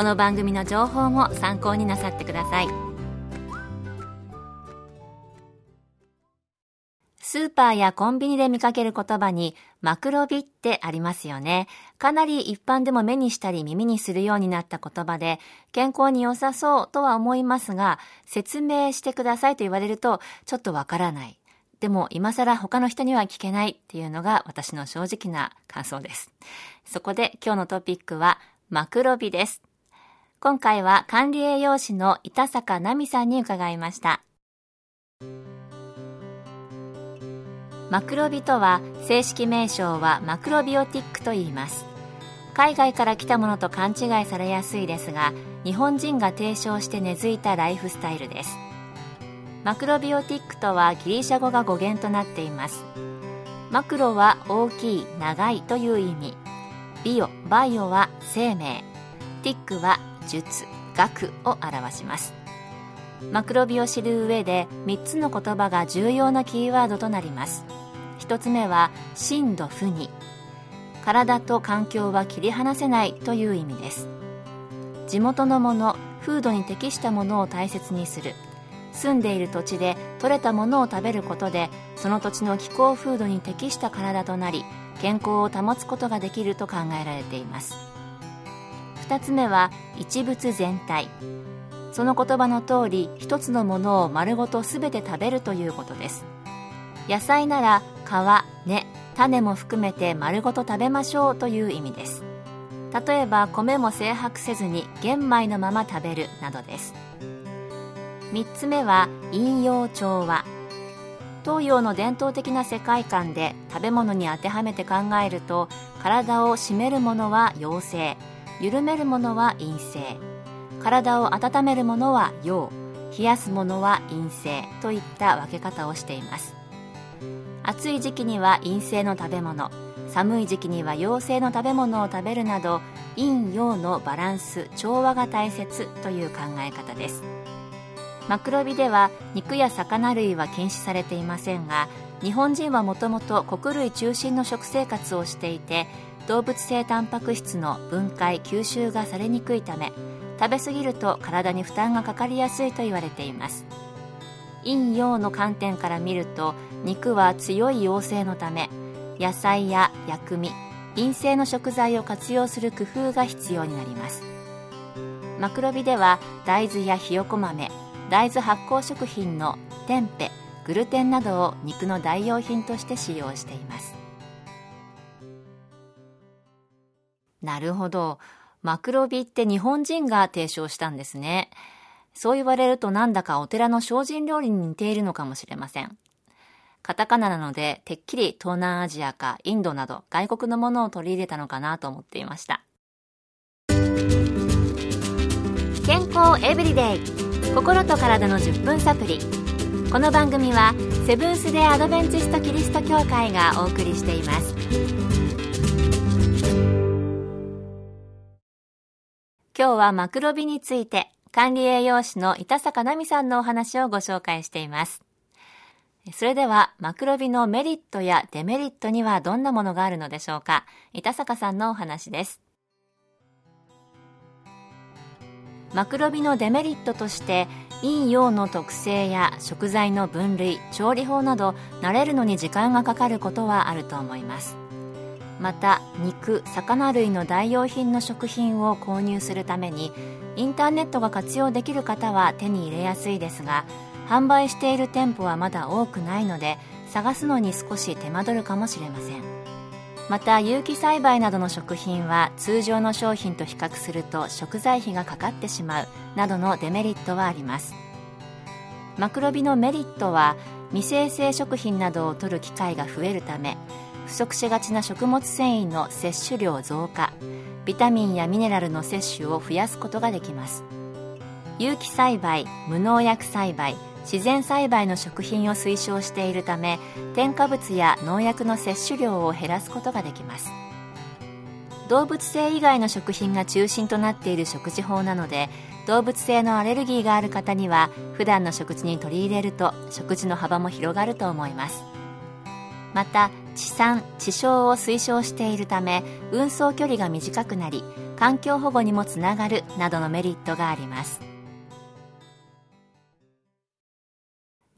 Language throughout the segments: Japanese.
この番組の情報も参考になさってくださいスーパーやコンビニで見かける言葉にマクロビってありますよね。かなり一般でも目にしたり耳にするようになった言葉で健康に良さそうとは思いますが説明してくださいと言われるとちょっとわからない。でも今更他の人には聞けないっていうのが私の正直な感想です。そこで今日のトピックはマクロビです。今回は管理栄養士の板坂奈美さんに伺いました。マクロビとは正式名称はマクロビオティックと言います。海外から来たものと勘違いされやすいですが日本人が提唱して根付いたライフスタイルです。マクロビオティックとはギリシャ語が語源となっています。マクロは大きい長いという意味。ビオバイオは生命。ティックは術学を表します。マクロビを知る上で3つの言葉が重要なキーワードとなります。1つ目は震度負に。体と環境は切り離せないという意味です。地元のもの風土に適したものを大切にする。住んでいる土地で採れたものを食べることでその土地の気候風土に適した体となり健康を保つことができると考えられています。2つ目は一物全体。その言葉の通り一つのものを丸ごと全て食べるということです。野菜なら皮根種も含めて丸ごと食べましょうという意味です。例えば米も精白せずに玄米のまま食べるなどです。3つ目は陰陽調和。東洋の伝統的な世界観で食べ物に当てはめて考えると体を締めるものは陽性。緩めるものは陰性。体を温めるものは陽。冷やすものは陰性。といった分け方をしています。暑い時期には陰性の食べ物。寒い時期には陽性の食べ物を食べるなど陰陽のバランス調和が大切。という考え方です。マクロビでは肉や魚類は禁止されていませんが日本人はもともと穀類中心の食生活をしていて動物性タンパク質の分解吸収がされにくいため食べ過ぎると体に負担がかかりやすいと言われています。陰陽の観点から見ると肉は強い陽性のため野菜や薬味陰性の食材を活用する工夫が必要になります。マクロビでは大豆やひよこ豆大豆発酵食品のテンペグルテンなどを肉の代用品として使用しています。なるほど。マクロビって日本人が提唱したんですね。そう言われるとなんだかお寺の精進料理に似ているのかもしれません。カタカナなので、てっきり東南アジアかインドなど外国のものを取り入れたのかなと思っていました。健康エブリデイ心と体の10分サプリこの番組はセブンス・デ・アドベンチスト・キリスト教会がお送りしています今日はマクロビについて管理栄養士の板坂奈美さんのお話をご紹介しています。それでは、マクロビのメリットやデメリットにはどんなものがあるのでしょうか板坂さんのお話です。マクロビのデメリットとして、陰陽の特性や食材の分類、調理法など、慣れるのに時間がかかることはあると思います。また肉魚類の代用品の食品を購入するためにインターネットが活用できる方は手に入れやすいですが販売している店舗はまだ多くないので探すのに少し手間取るかもしれません。また有機栽培などの食品は通常の商品と比較すると食材費がかかってしまうなどのデメリットはあります。マクロビのメリットは未生成食品などを摂る機会が増えるため不足しがちな食物繊維の摂取量増加。ビタミンやミネラルの摂取を増やすことができます。有機栽培無農薬栽培自然栽培の食品を推奨しているため添加物や農薬の摂取量を減らすことができます。動物性以外の食品が中心となっている食事法なので動物性のアレルギーがある方には普段の食事に取り入れると食事の幅も広がると思います。また地産地消を推奨しているため運送距離が短くなり環境保護にもつながるなどのメリットがあります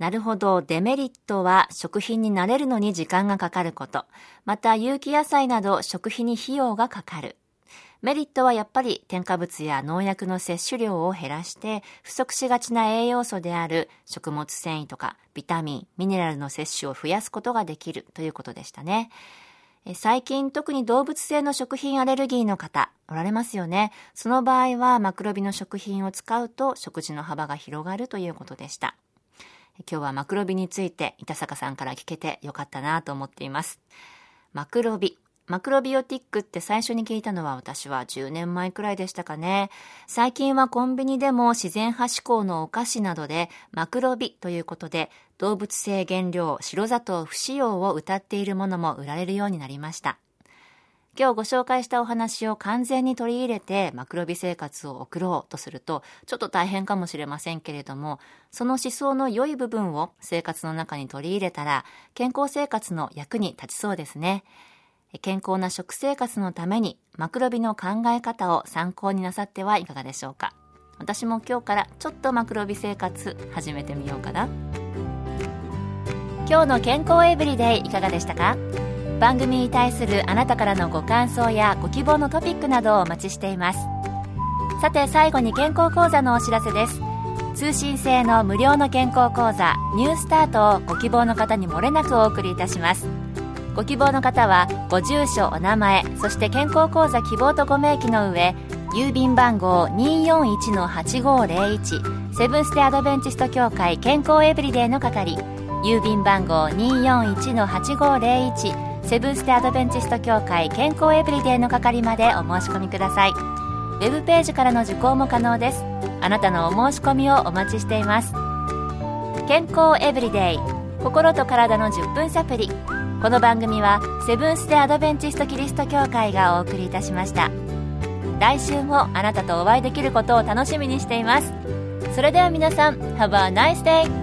なるほど。デメリットは食品に慣れるのに時間がかかること。また有機野菜など食費に費用がかかる。メリットはやっぱり添加物や農薬の摂取量を減らして不足しがちな栄養素である食物繊維とかビタミン、ミネラルの摂取を増やすことができるということでしたね。最近特に動物性の食品アレルギーの方おられますよね。その場合はマクロビの食品を使うと食事の幅が広がるということでした。今日はマクロビについて板坂さんから聞けてよかったなと思っています。マクロビ。マクロビオティックって最初に聞いたのは私は10年前くらいでしたかね。最近はコンビニでも自然派志向のお菓子などでマクロビということで動物性原料白砂糖不使用を謳っているものも売られるようになりました。今日ご紹介したお話を完全に取り入れてマクロビ生活を送ろうとするとちょっと大変かもしれませんけれどもその思想の良い部分を生活の中に取り入れたら健康生活の役に立ちそうですね健康な食生活のためにマクロビの考え方を参考になさってはいかがでしょうか。私も今日からちょっとマクロビ生活始めてみようかな。今日の健康エブリデイいかがでしたか？番組に対するあなたからのご感想やご希望のトピックなどをお待ちしています。さて最後に健康講座のお知らせです。通信制の無料の健康講座ニュースタートをご希望の方に漏れなくお送りいたします。ご希望の方はご住所お名前そして健康講座希望とご明記の上郵便番号241-8501セブンス・テ・アドベンチスト協会健康エブリデイの係郵便番号241-8501セブンス・テ・アドベンチスト協会健康エブリデイの係までお申し込みください。ウェブページからの受講も可能です。あなたのお申し込みをお待ちしています。健康エブリデイ心と体の10分サプリこの番組はセブンス・デ・アドベンチスト・キリスト教会がお送りいたしました来週もあなたとお会いできることを楽しみにしていますそれでは皆さん Have a nice day!